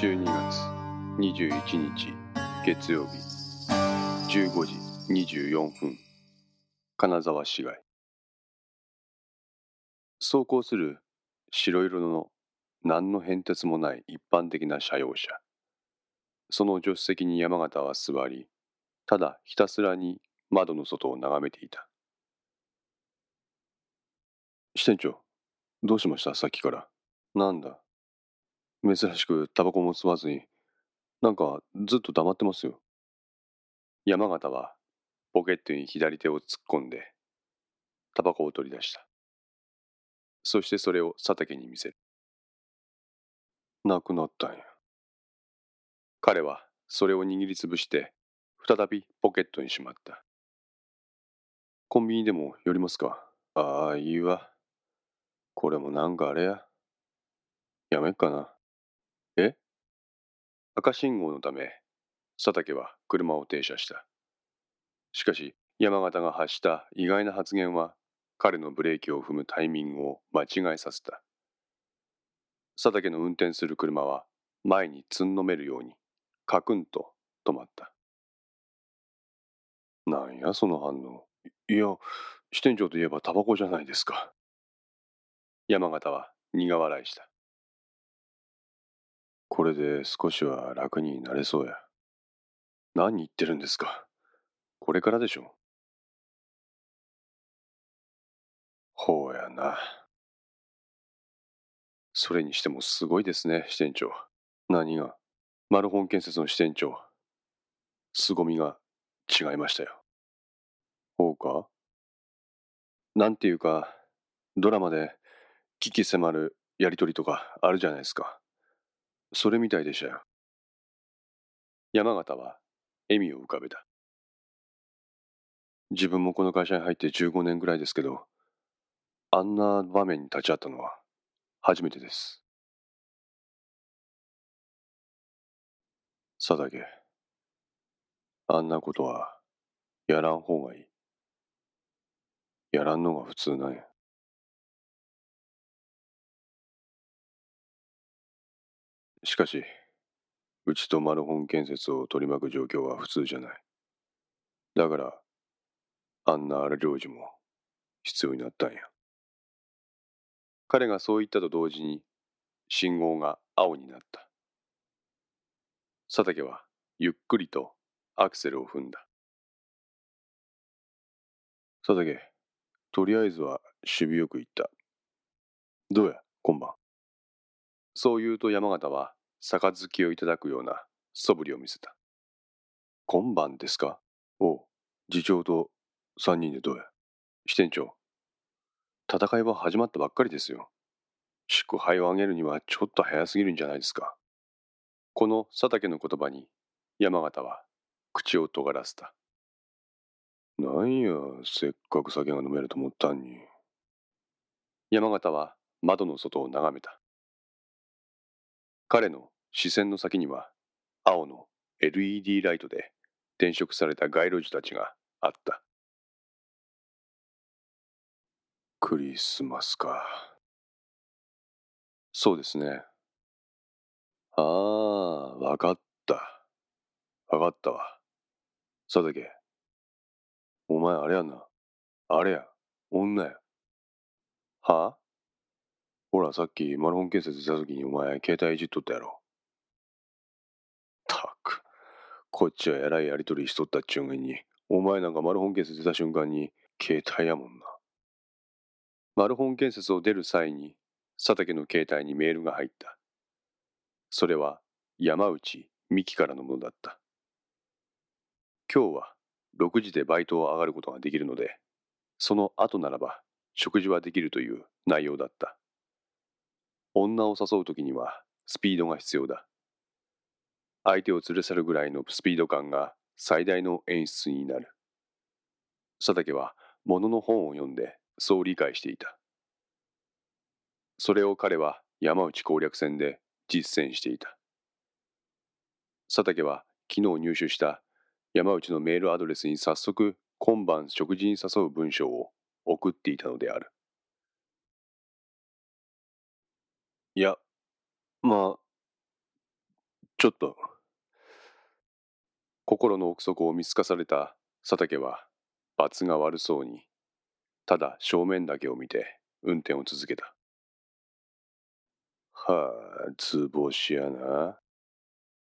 12月21日月曜日15時24分金沢市街走行する白色の何の変哲もない一般的な車用車。その助手席に山形は座りただひたすらに窓の外を眺めていた。支店長どうしました？さっきから。なんだ？珍しくタバコも吸わずに、なんかずっと黙ってますよ。山形はポケットに左手を突っ込んで、タバコを取り出した。そしてそれを佐竹に見せる。なくなったんや。彼はそれを握りつぶして、再びポケットにしまった。コンビニでも寄りますか？ああ、いいわ。これもなんかあれや。やめっかな。え？赤信号のため、佐竹は車を停車した。しかし、山形が発した意外な発言は、彼のブレーキを踏むタイミングを間違えさせた。佐竹の運転する車は、前につんのめるように、カクンと止まった。なんや、その反応。いや、支店長といえばタバコじゃないですか。山形は苦笑いした。これで少しは楽になれそうや。何言ってるんですか。これからでしょ。ほうやな。それにしてもすごいですね、支店長。何がマルホン建設の支店長。凄みが違いましたよ。ほうかなんていうか、ドラマで危機迫るやりとりとかあるじゃないですか。それみたいでしたよ。山形は笑みを浮かべた。自分もこの会社に入って15年ぐらいですけど、あんな場面に立ち会ったのは初めてです。佐竹、あんなことはやらん方がいい。やらんのが普通なんや。しかし、うちとマルホン建設を取り巻く状況は普通じゃない。だから、あんな荒領事も必要になったんや。彼がそう言ったと同時に、信号が青になった。佐竹はゆっくりとアクセルを踏んだ。佐竹、とりあえずは守備よく行った。どうや、今晩？そう言うと山形は杯をいただくような素振りを見せた。今晩ですか？おう、次長と三人でどうや？支店長。戦いは始まったばっかりですよ。祝杯をあげるにはちょっと早すぎるんじゃないですか。この佐竹の言葉に山形は口を尖らせた。なんや、せっかく酒が飲めると思ったんに。山形は窓の外を眺めた。彼の視線の先には青の LED ライトで転色された街路樹たちがあった。クリスマスか。そうですね。ああ、わかった。わかったわ。佐竹。お前あれやな。あれや。女や。はあ？ほら、さっきマルホン建設した時にお前、携帯いじっとったやろ。たく、こっちはえらいやりとりしとったっちゅうがに、お前なんかマルホン建設出た瞬間に、携帯やもんな。マルホン建設を出る際に、佐竹の携帯にメールが入った。それは、山内美希からのものだった。今日は6時でバイトを上がることができるので、その後ならば食事はできるという内容だった。女を誘う時にはスピードが必要だ。相手を連れ去るぐらいのスピード感が最大の演出になる。佐竹は物の本を読んでそう理解していた。それを彼は山内攻略戦で実践していた。佐竹は昨日入手した山内のメールアドレスに早速今晩食事に誘う文章を送っていたのである。いや、まあ、ちょっと。心の奥底を見透かされた佐竹は、罰が悪そうに、ただ正面だけを見て運転を続けた。はあ、図星やな。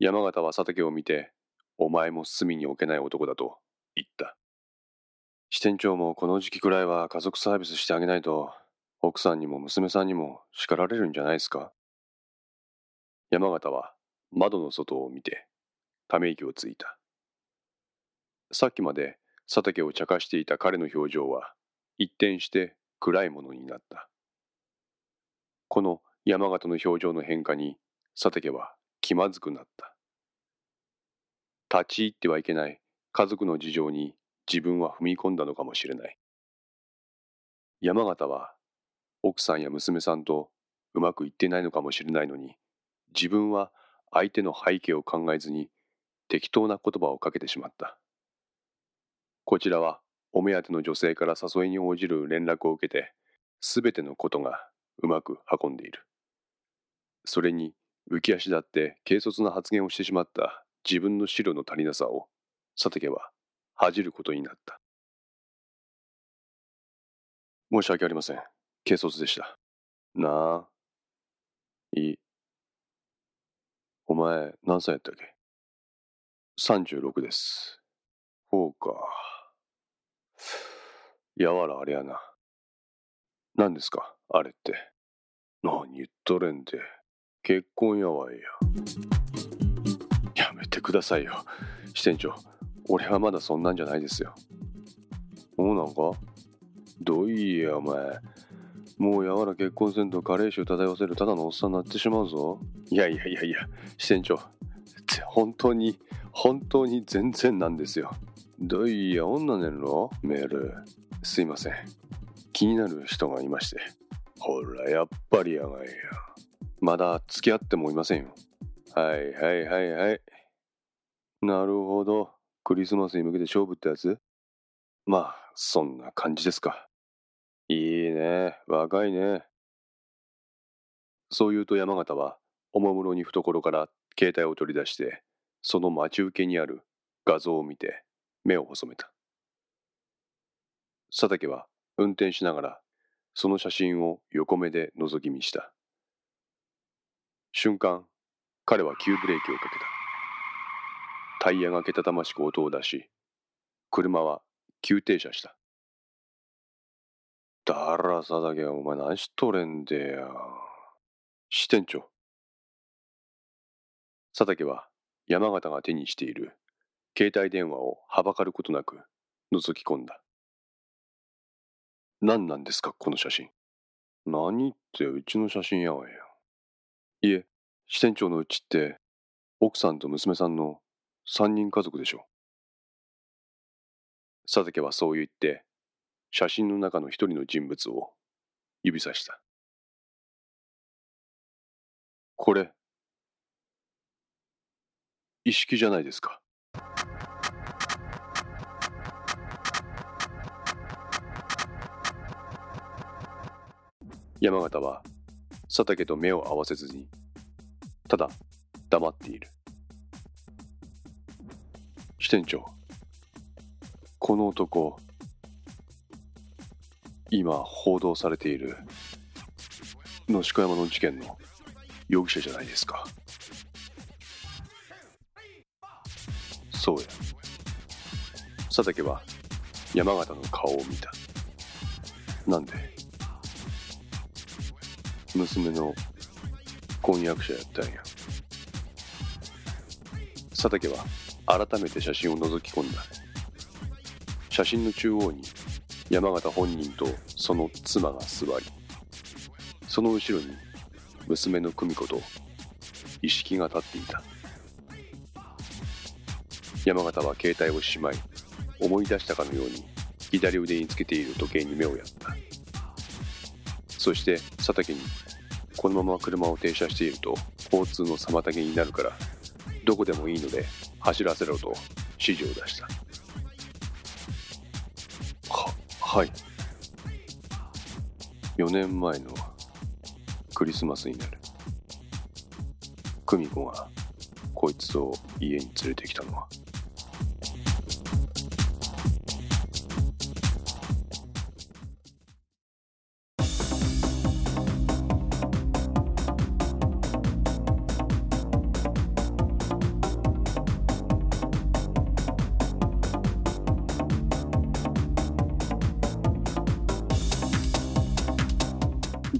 山形は佐竹を見て、お前も隅に置けない男だと言った。支店長もこの時期くらいは家族サービスしてあげないと、奥さんにも娘さんにも叱られるんじゃないですか？山形は窓の外を見て、ため息をついた。さっきまで佐竹を茶化していた彼の表情は一転して暗いものになった。この山形の表情の変化に佐竹は気まずくなった。立ち入ってはいけない家族の事情に自分は踏み込んだのかもしれない。山形は奥さんや娘さんとうまくいってないのかもしれないのに自分は相手の背景を考えずに適当な言葉をかけてしまった。こちらはお目当ての女性から誘いに応じる連絡を受けて、すべてのことがうまく運んでいる。それに浮き足立って軽率な発言をしてしまった自分の資料の足りなさを佐竹は恥じることになった。申し訳ありません。軽率でした。なあ。いい。お前何歳やったっけ ?36 です。ほうか。やわらあれやな。何ですか？あれって。何言っとれんで。結婚やわいや。やめてくださいよ。支店長。俺はまだそんなんじゃないですよ。そうなんか？どういやお前。もうやわら結婚せんと加齢臭漂わせるただのおっさんになってしまうぞ。いやいやいやいや、支店長。本当に、本当に全然なんですよ。どいや女ねんろ？メール。すいません。気になる人がいまして。ほら、やっぱりやがいや。まだ付き合ってもいませんよ。はいはいはいはい。なるほど。クリスマスに向けて勝負ってやつ？まあ、そんな感じですか。いいね。若いね。そう言うと山形は、おもむろに懐から携帯を取り出して、その待ち受けにある画像を見て、目を細めた。佐竹は運転しながらその写真を横目で覗き見した。瞬間、彼は急ブレーキをかけた。タイヤがけたたましく音を出し、車は急停車した。だら佐竹お前何しとれんでや。支店長。佐竹は山形が手にしている携帯電話をはばかることなく覗き込んだ。何なんですか、この写真。何ってうちの写真やわや。いえ、支店長のうちって、奥さんと娘さんの三人家族でしょ。佐竹はそう言って、写真の中の一人の人物を指さした。これ、意識じゃないですか。山形は佐竹と目を合わせずにただ黙っている支店長この男今報道されている野鹿山の事件の容疑者じゃないですか。そうや。佐竹は山形の顔を見た。なんで？娘の婚約者やったんや。佐竹は改めて写真を覗き込んだ。写真の中央に山形本人とその妻が座りその後ろに娘の久美子と意識が立っていた。山形は携帯をしまい思い出したかのように左腕につけている時計に目をやった。そして佐竹にこのまま車を停車していると交通の妨げになるからどこでもいいので走らせろと指示を出した。はい。4年前のクリスマスになる。久美子がこいつを家に連れてきたのは。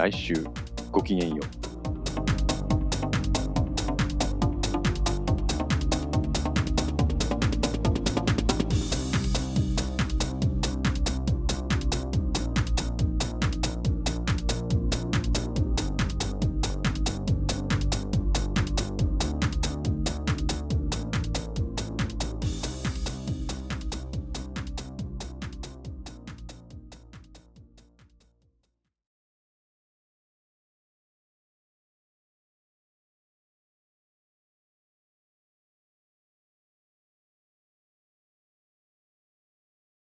来週ごきげんよう。